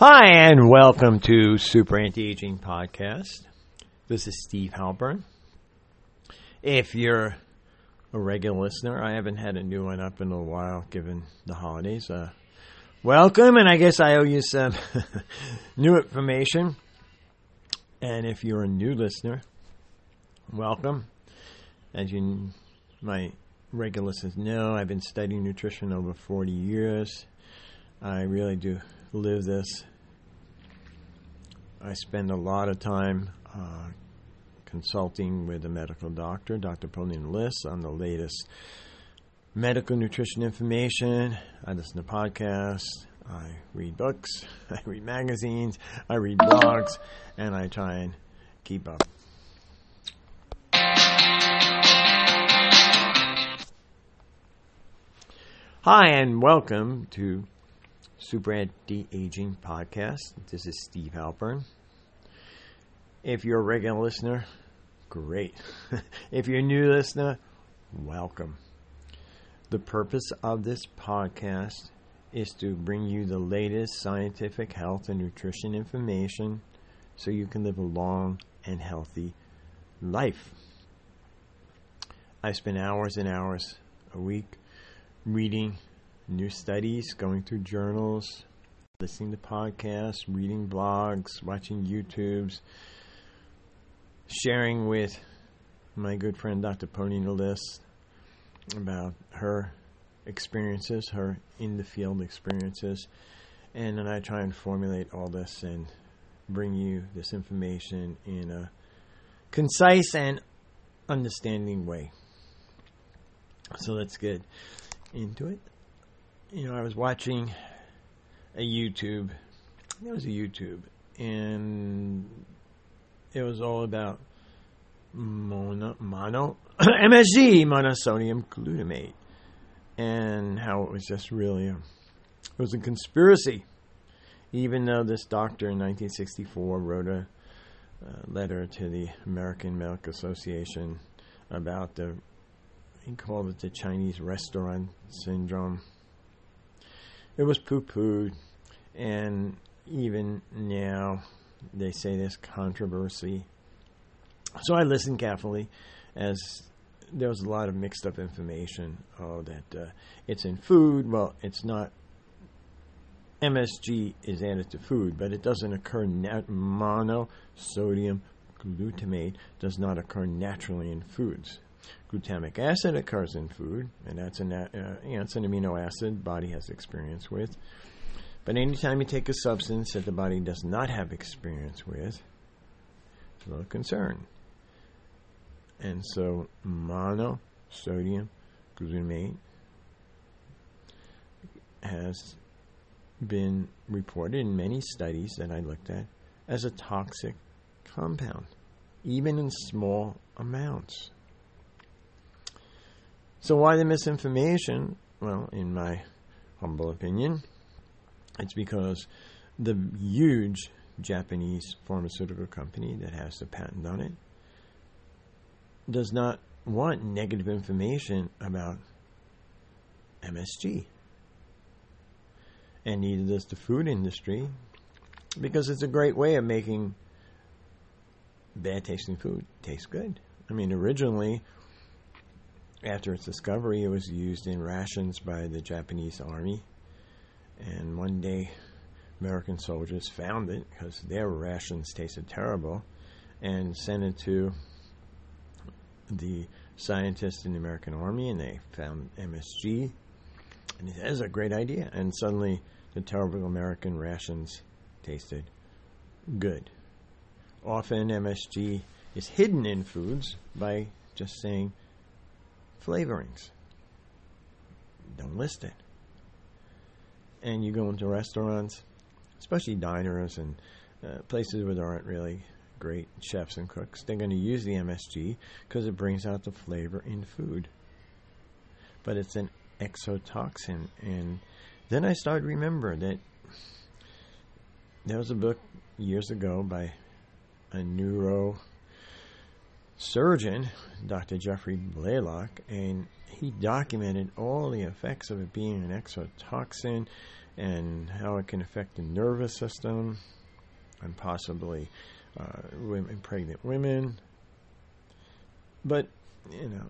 Hi, and welcome to Super Anti Aging Podcast. This is Steve Halpern. If you're a regular listener, I haven't had a new one up in a while given the holidays. Uh, welcome, and I guess I owe you some new information. And if you're a new listener, welcome. As you, my regular listeners know, I've been studying nutrition over 40 years. I really do live this. I spend a lot of time uh, consulting with a medical doctor, Dr. Pauline Liss, on the latest medical nutrition information. I listen to podcasts. I read books. I read magazines. I read blogs, and I try and keep up. Hi, and welcome to Super Anti Aging Podcast. This is Steve Halpern. If you're a regular listener, great. if you're a new listener, welcome. The purpose of this podcast is to bring you the latest scientific health and nutrition information so you can live a long and healthy life. I spend hours and hours a week reading new studies, going through journals, listening to podcasts, reading blogs, watching YouTubes, sharing with my good friend Dr. Ponina Liss about her experiences, her in the field experiences, and then I try and formulate all this and bring you this information in a concise and understanding way. So let's get into it you know, I was watching a YouTube. It was a YouTube, and it was all about mono, mono MSG, monosodium glutamate, and how it was just really a, it was a conspiracy. Even though this doctor in 1964 wrote a uh, letter to the American Medical Association about the he called it the Chinese restaurant syndrome it was poo pooed, and even now they say there's controversy. So I listened carefully as there was a lot of mixed up information. Oh, that uh, it's in food. Well, it's not. MSG is added to food, but it doesn't occur. Nat- monosodium glutamate does not occur naturally in foods. Glutamic acid occurs in food, and that's an, uh, an amino acid body has experience with. But anytime you take a substance that the body does not have experience with, it's a little concern. And so monosodium glutamate has been reported in many studies that I looked at as a toxic compound, even in small amounts. So, why the misinformation? Well, in my humble opinion, it's because the huge Japanese pharmaceutical company that has the patent on it does not want negative information about MSG. And neither does the food industry because it's a great way of making bad tasting food taste good. I mean, originally, after its discovery, it was used in rations by the Japanese army. And one day, American soldiers found it because their rations tasted terrible and sent it to the scientists in the American army, and they found MSG. And it is a great idea. And suddenly, the terrible American rations tasted good. Often, MSG is hidden in foods by just saying flavorings. Don't list it. And you go into restaurants, especially diners and uh, places where there aren't really great chefs and cooks, they're going to use the MSG because it brings out the flavor in food. But it's an excitotoxin. And then I started to remember that there was a book years ago by a neuro surgeon, Dr. Jeffrey Blaylock, and he documented all the effects of it being an excitotoxin and how it can affect the nervous system and possibly uh, women, pregnant women. But you know,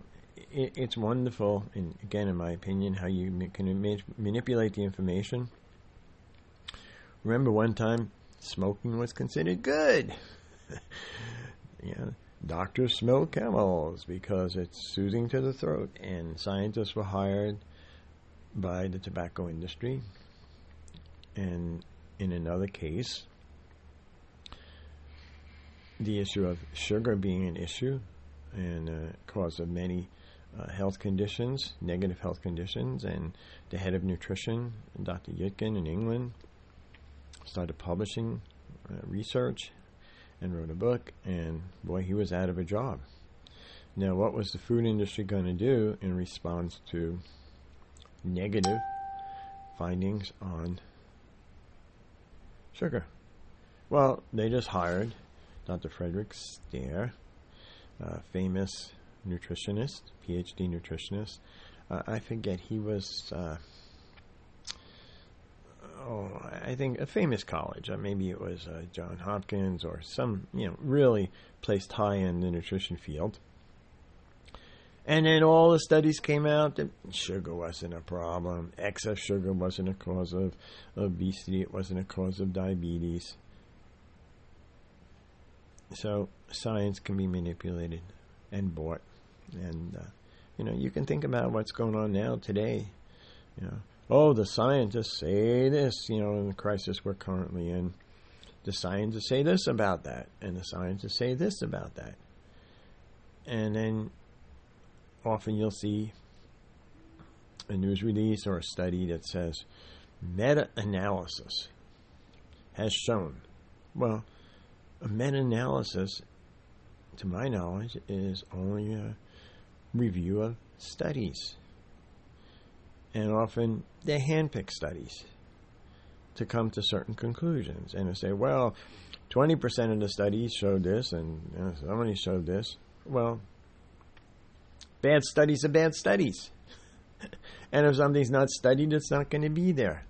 it, it's wonderful, and again, in my opinion, how you can ma- manipulate the information. Remember, one time smoking was considered good. know, doctors smell camels because it's soothing to the throat, and scientists were hired by the tobacco industry. And in another case, the issue of sugar being an issue and a cause of many uh, health conditions, negative health conditions, and the head of nutrition, Dr. Yudkin in England, started publishing uh, research and wrote a book, and boy, he was out of a job. Now, what was the food industry going to do in response to negative findings on sugar? Well, they just hired Dr. Frederick Stare, a famous nutritionist, PhD nutritionist. Uh, I forget, he was, uh, oh, I think a famous college. Uh, maybe it was uh, John Hopkins or some, you know, really placed high in the nutrition field. And then all the studies came out that sugar wasn't a problem. Excess sugar wasn't a cause of obesity. It wasn't a cause of diabetes. So science can be manipulated and bought. And, uh, you know, you can think about what's going on now today. You know, oh, the scientists say this, you know, in the crisis we're currently in. The scientists say this about that, and the scientists say this about that. And then often you'll see a news release or a study that says meta analysis has shown. Well, a meta analysis, to my knowledge, is only a review of studies. And often they handpick studies to come to certain conclusions. And they say, well, 20% of the studies showed this, and you know, so showed this. Well, bad studies are bad studies. and if something's not studied, it's not going to be there.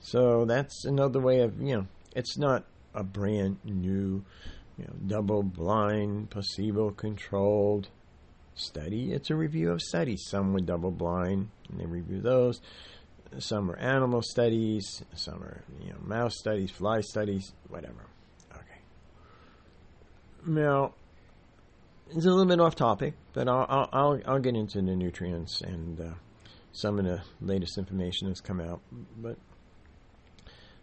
So that's another way of, you know, it's not a brand new, you know, double blind, placebo controlled study. It's a review of studies. Some were double blind, and they review those. Some are animal studies. Some are you know mouse studies, fly studies, whatever. Okay. Now, it's a little bit off topic, but I'll I'll I'll get into the nutrients and uh, some of the latest information that's come out. But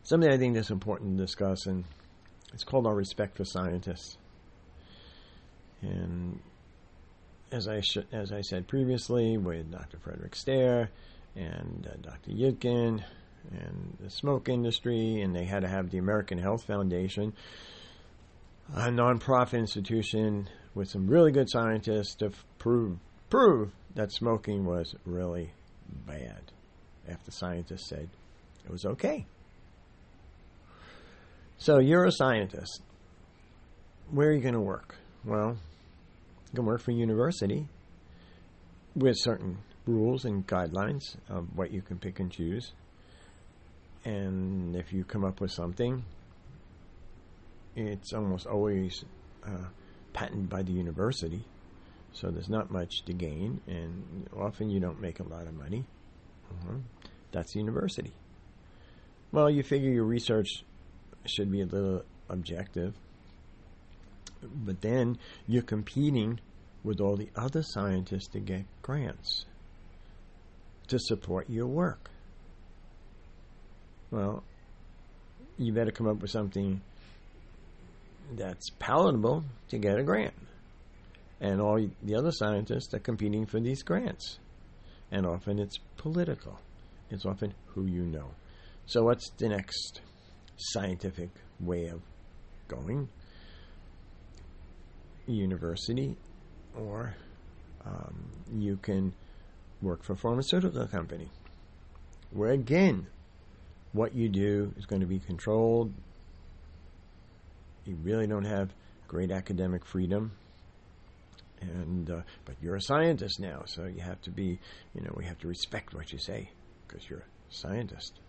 something I think that's important to discuss, and it's called our respect for scientists. And as I sh- as I said previously, with Dr. Frederick Stare and uh, Dr. Yudkin and the smoke industry, and they had to have the American Health Foundation, a nonprofit institution with some really good scientists to f- prove prove that smoking was really bad. After scientists said it was okay. So you're a scientist. Where are you going to work? Well, you can work for university with certain rules and guidelines of what you can pick and choose. And if you come up with something, it's almost always uh, patented by the university. So there's not much to gain, and often you don't make a lot of money. Uh-huh. That's the university. Well, you figure your research should be a little objective. But then you're competing with all the other scientists to get grants to support your work. Well, you better come up with something that's palatable to get a grant. And all the other scientists are competing for these grants. And often it's political, it's often who you know. So, what's the next scientific way of going, university, or um, you can work for a pharmaceutical company, where again, what you do is going to be controlled. You really don't have great academic freedom, and uh, but you're a scientist now, so you have to be, you know, we have to respect what you say because you're a scientist.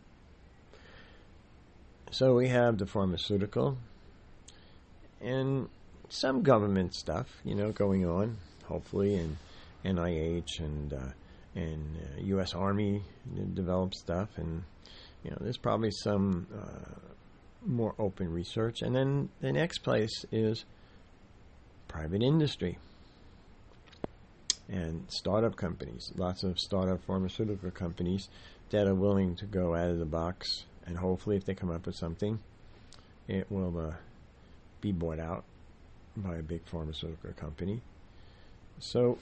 So we have the pharmaceutical and some government stuff, you know, going on, hopefully, and NIH and uh, and uh, U.S. Army develop stuff, and you know, there's probably some uh, more open research. And then the next place is private industry and startup companies. Lots of startup pharmaceutical companies that are willing to go out of the box, and hopefully, if they come up with something, it will uh, be bought out by a big pharmaceutical company. So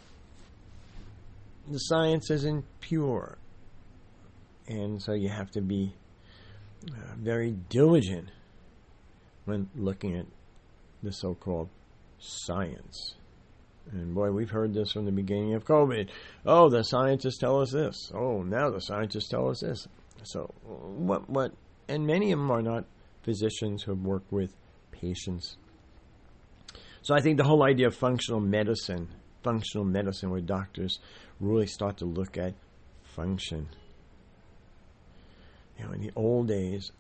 the science isn't pure. And so you have to be uh, very diligent when looking at the so called science. And boy, we've heard this from the beginning of COVID. Oh, the scientists tell us this. Oh, now the scientists tell us this. So, what, what, and many of them are not physicians who have worked with patients. So, I think the whole idea of functional medicine, functional medicine, where doctors really start to look at function. You know, in the old days,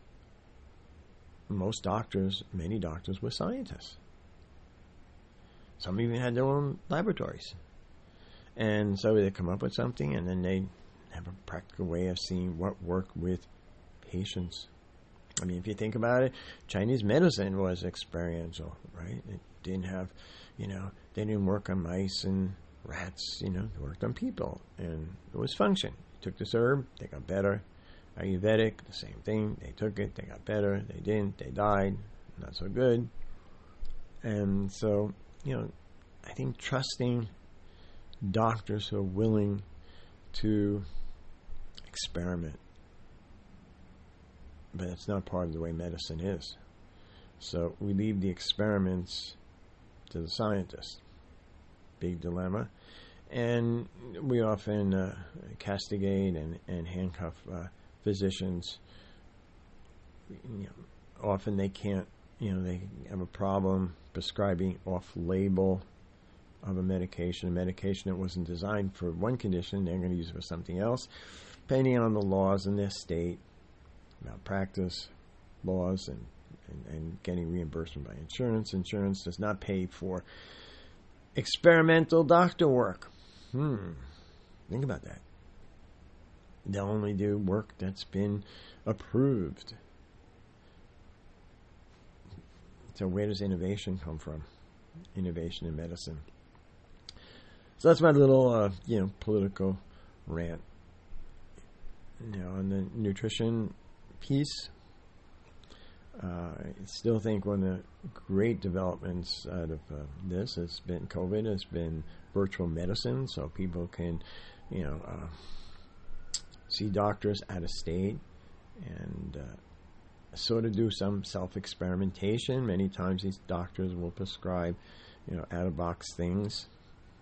most doctors, many doctors, were scientists. Some even had their own laboratories. And so they come up with something and then they have a practical way of seeing what worked with patients. I mean, if you think about it, Chinese medicine was experiential, right? It didn't have, you know, they didn't work on mice and rats, you know, they worked on people, and it was function. took this herb, they got better. Ayurvedic, the same thing. They took it, they got better. They didn't, they died. Not so good. And so, you know, I think trusting doctors who are willing to experiment. But it's not part of the way medicine is. So we leave the experiments to the scientists. Big dilemma and we often uh, castigate and, and handcuff uh, physicians. You know, often they can't, you know, they have a problem prescribing off-label of a medication, a medication that wasn't designed for one condition, they're going to use it for something else, depending on the laws in their state, malpractice laws, and, and, and getting reimbursement by insurance. Insurance does not pay for experimental doctor work. Hmm. Think about that. They'll only do work that's been approved. So where does innovation come from? Innovation in medicine. So that's my little, uh, you know, political rant. You know, on the nutrition piece, uh, I still think one of the great developments out of uh, this has been COVID, has been virtual medicine, so people can, you know, uh, see doctors out of state and uh, sort of do some self experimentation. Many times these doctors will prescribe, you know, out of box things.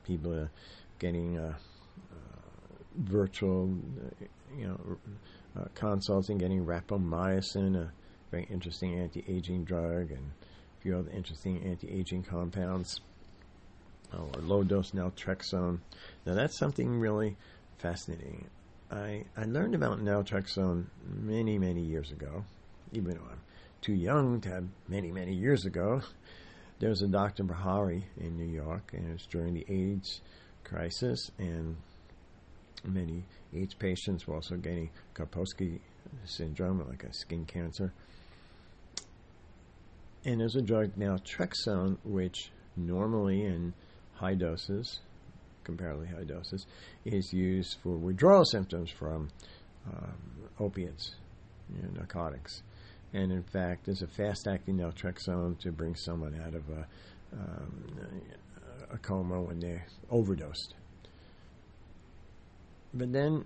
People are getting uh, virtual, you know, consulting, getting rapamycin, very interesting anti aging drug, and a few other interesting anti aging compounds. Uh, or low dose naltrexone. Now, that's something really fascinating. I, I learned about naltrexone many, many years ago, even though I'm too young to have many, many years ago. There was a Dr. Bihari in New York, and it was during the AIDS crisis, and many AIDS patients were also getting Kaposi syndrome, like a skin cancer. And there's a drug now, naltrexone, which normally in high doses comparatively high doses, is used for withdrawal symptoms from um, opiates, you know, narcotics. And in fact, there's a fast-acting naltrexone to bring someone out of a, um, a coma when they're overdosed. But then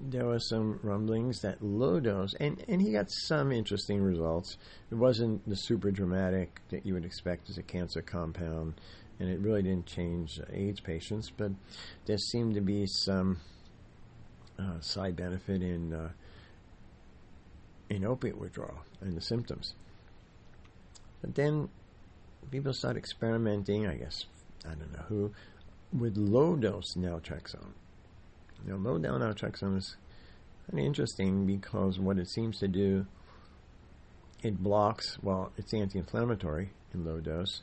there were some rumblings that low dose, and, and he got some interesting results. It wasn't the super dramatic that you would expect as a cancer compound and it really didn't change AIDS patients, but there seemed to be some uh, side benefit in uh, in opiate withdrawal and the symptoms. But then people started experimenting, I guess, I don't know who, with low dose naltrexone. Now, low dose naltrexone is And interesting because what it seems to do, it blocks, well, it's anti inflammatory in low dose.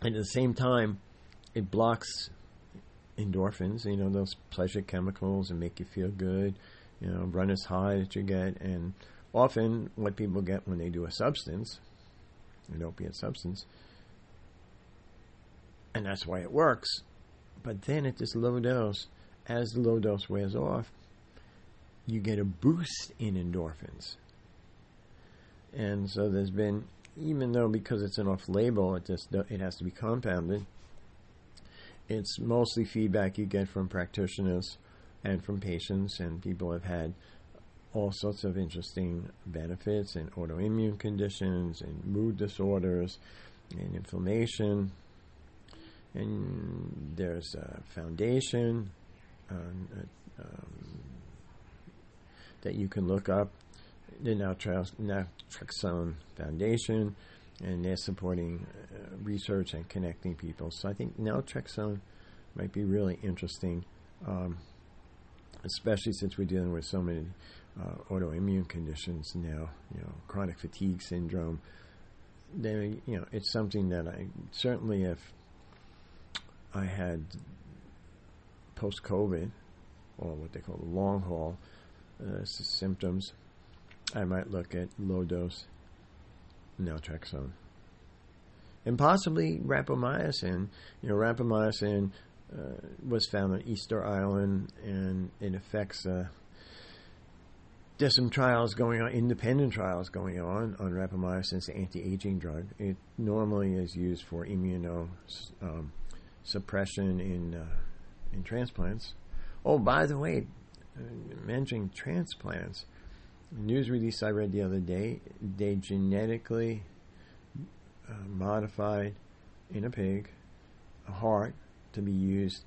And at the same time, it blocks endorphins, you know, those pleasure chemicals and make you feel good, you know, run as high that you get. And often what people get when they do a substance, an opiate substance, and that's why it works. But then at this low dose, as the low dose wears off, you get a boost in endorphins. And so there's been, even though because it's an off label, it just it has to be compounded. It's mostly feedback you get from practitioners and from patients, and people have had all sorts of interesting benefits in autoimmune conditions, and mood disorders, and inflammation. And there's a foundation um, um, that you can look up, the Naltrexone Foundation, and they're supporting uh, research and connecting people. So I think naltrexone might be really interesting, um, especially since we're dealing with so many uh, autoimmune conditions now. You know, chronic fatigue syndrome. You know, it's something that I certainly, if I had post COVID, or what they call the long haul uh, symptoms, I might look at low dose naltrexone. And possibly rapamycin. You know, rapamycin uh, was found on Easter Island and it affects. Uh, there's some trials going on, independent trials going on on rapamycin. It's an anti-aging drug. It normally is used for immunosuppression um, in uh, in transplants. Oh, by the way, mentioning transplants, news release I read the other day, they genetically uh, modified in a pig a heart to be used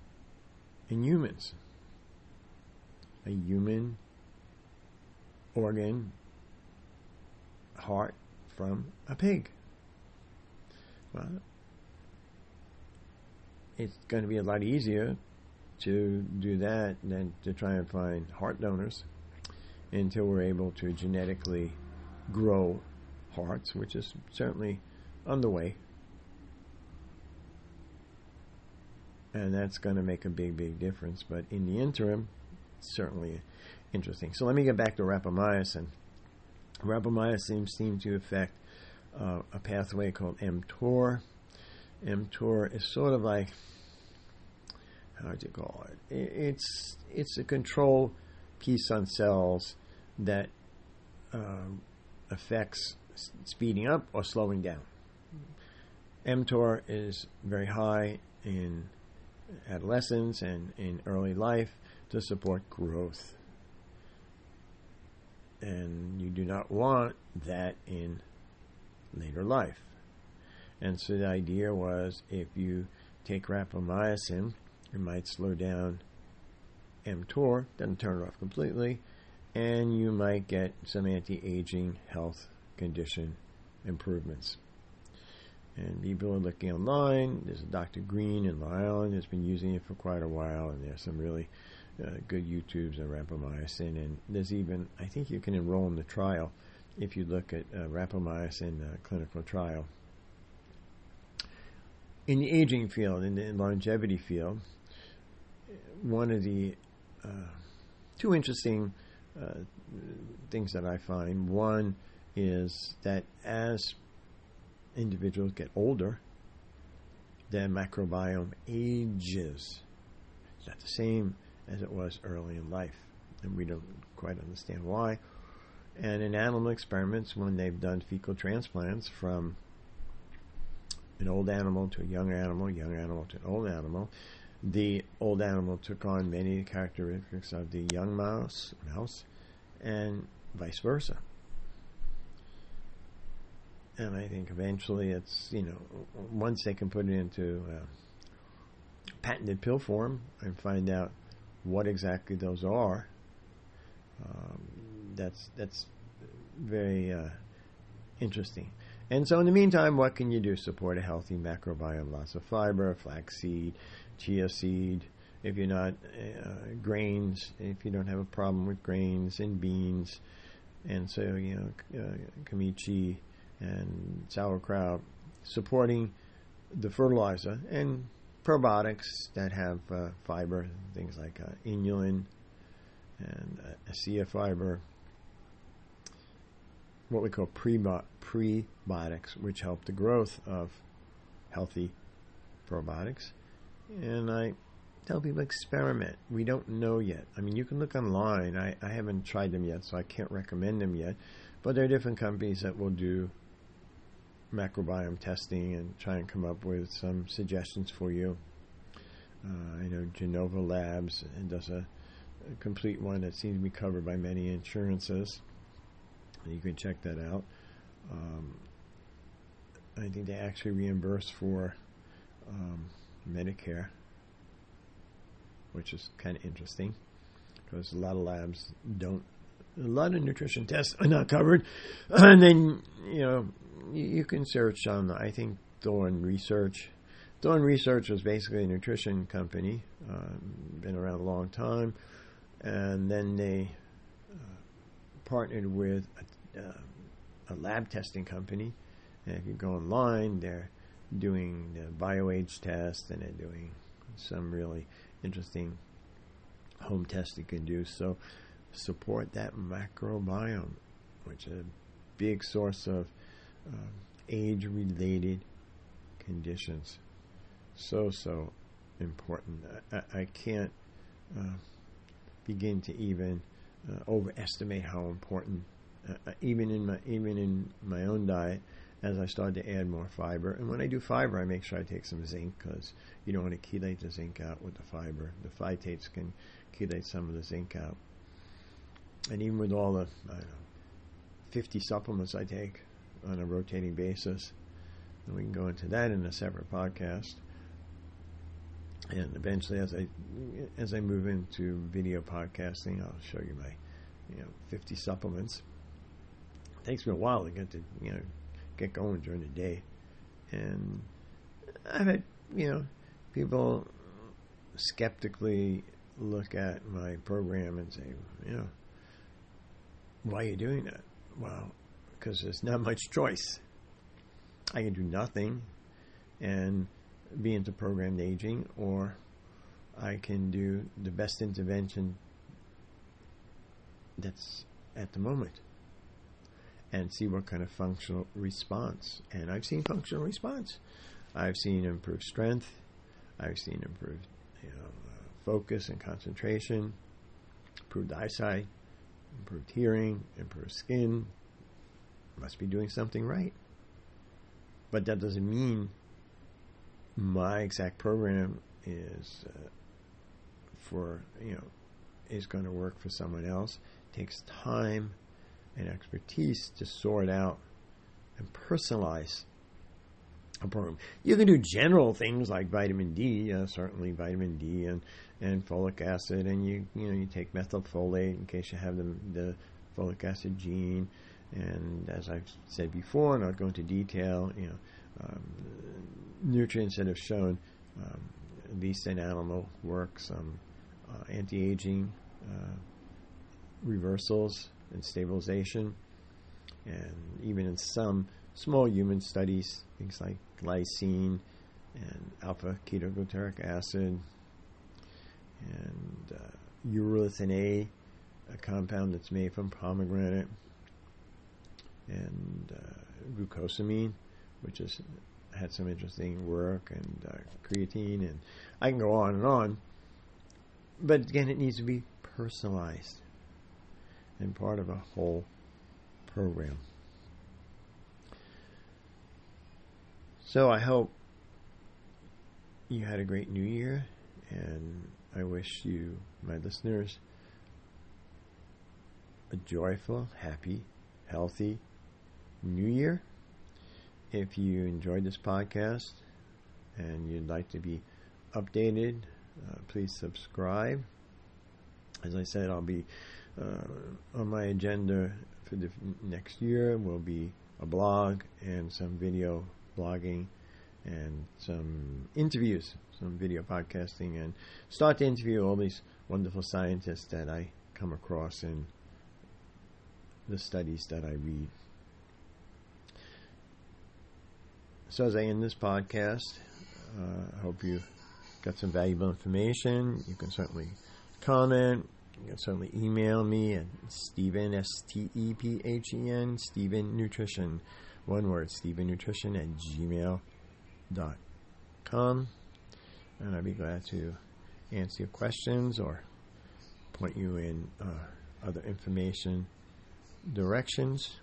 in humans. A human organ heart from a pig. Well, it's going to be a lot easier to do that than to try and find heart donors until we're able to genetically grow hearts, which is certainly underway. And that's going to make a big, big difference. But in the interim, certainly interesting. So let me get back to rapamycin. Rapamycin seems to affect uh, a pathway called mTOR. mTOR is sort of like how do you call it? It's it's a control piece on cells that um, affects speeding up or slowing down. mTOR is very high in adolescence and in early life to support growth. And you do not want that in later life. And so the idea was if you take rapamycin, it might slow down mTOR, doesn't turn it off completely, and you might get some anti aging health condition improvements. And people are looking online. There's a Dr. Green in Long Island who's been using it for quite a while, and there's some really uh, good YouTubes on rapamycin. And there's even, I think you can enroll in the trial if you look at uh, rapamycin uh, clinical trial. In the aging field, in the longevity field, one of the uh, two interesting uh, things that I find. One is that as individuals get older, their microbiome ages. It's not the same as it was early in life, and we don't quite understand why. And in animal experiments, when they've done fecal transplants from an old animal to a young animal, young animal to an old animal, the old animal took on many characteristics of the young mouse, mouse, and vice versa. And I think eventually it's, you know, once they can put it into uh, patented pill form and find out what exactly those are, um, that's that's very uh, interesting. And so, in the meantime, what can you do? Support a healthy microbiome, lots of fiber, flaxseed, chia seed, if you're not uh, grains, if you don't have a problem with grains and beans, and so you know uh, and sauerkraut, supporting the fertilizer and probiotics that have uh, fiber, things like uh, inulin and uh, acacia fiber, what we call prebiotics, which help the growth of healthy probiotics. And I tell people experiment. We don't know yet. I mean, you can look online. I, I haven't tried them yet, so I can't recommend them yet. But there are different companies that will do microbiome testing and try and come up with some suggestions for you. Uh, I know Genova Labs does a, a, complete one that seems to be covered by many insurances. You can check that out. Um, I think they actually reimburse for um, Medicare, which is kind of interesting because a lot of labs don't. A lot of nutrition tests are not covered, and then you know you, you can search on. I think Thorne Research. Thorne Research was basically a nutrition company, uh, been around a long time, and then they uh, partnered with a, uh, a lab testing company. And if you go online, they're doing the bioage test and they're doing some really interesting home tests you can do. So support that microbiome, which is a big source of uh, age-related conditions. So so important. I, I can't uh, begin to even uh, overestimate how important, uh, uh, even in my even in my own diet, as I start to add more fiber. And when I do fiber, I make sure I take some zinc because you don't want to chelate the zinc out with the fiber. The phytates can chelate some of the zinc out. And even with all the, know, 50 supplements I take on a rotating basis, and we can go into that in a separate podcast. And eventually, as I as I move into video podcasting, I'll show you my, you know, 50 supplements. It takes me a while to get to you know get going during the day. And I've had, you know, people skeptically look at my program and say, you know, why are you doing that? Well, because there's not much choice. I can do nothing and be into programmed aging, or I can do the best intervention that's at the moment and see what kind of functional response. And I've seen functional response. I've seen improved strength. I've seen improved you know, uh, focus and concentration, improved eyesight, improved hearing, improved skin. Must be doing something right. But that doesn't mean my exact program is uh, for, you know, is going to work for someone else. It takes time and expertise to sort out and personalize a program. You can do general things like vitamin D, uh, certainly vitamin D and, and folic acid, and you you know you take methylfolate in case you have the, the folic acid gene. And as I've said before, and I'll go into detail, you know, um, nutrients that have shown, um, at least in animal work, some uh, anti-aging uh, reversals and stabilization. And even in some small human studies, things like glycine and alpha ketoglutaric acid and uh, urolithin A, a compound that's made from pomegranate, and uh, glucosamine, which has had some interesting work, and uh, creatine, and I can go on and on. But again, it needs to be personalized and part of a whole program. So I hope you had a great new year, and I wish you, my listeners, a joyful, happy, healthy new year. If you enjoyed this podcast and you'd like to be updated, uh, please subscribe. As I said, I'll be on my agenda for the next year will be a blog and some video blogging and some interviews, some video podcasting, and start to interview all these wonderful scientists that I come across in the studies that I read. So, as I end this podcast, uh, I hope you got some valuable information. You can certainly comment. You can certainly email me at Stephen, S T E P H E N, Stephen Nutrition. One word, Stephen Nutrition at gmail.com. And I'd be glad to answer your questions or point you in uh, other information directions.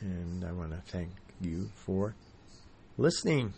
And I want to thank you for listening.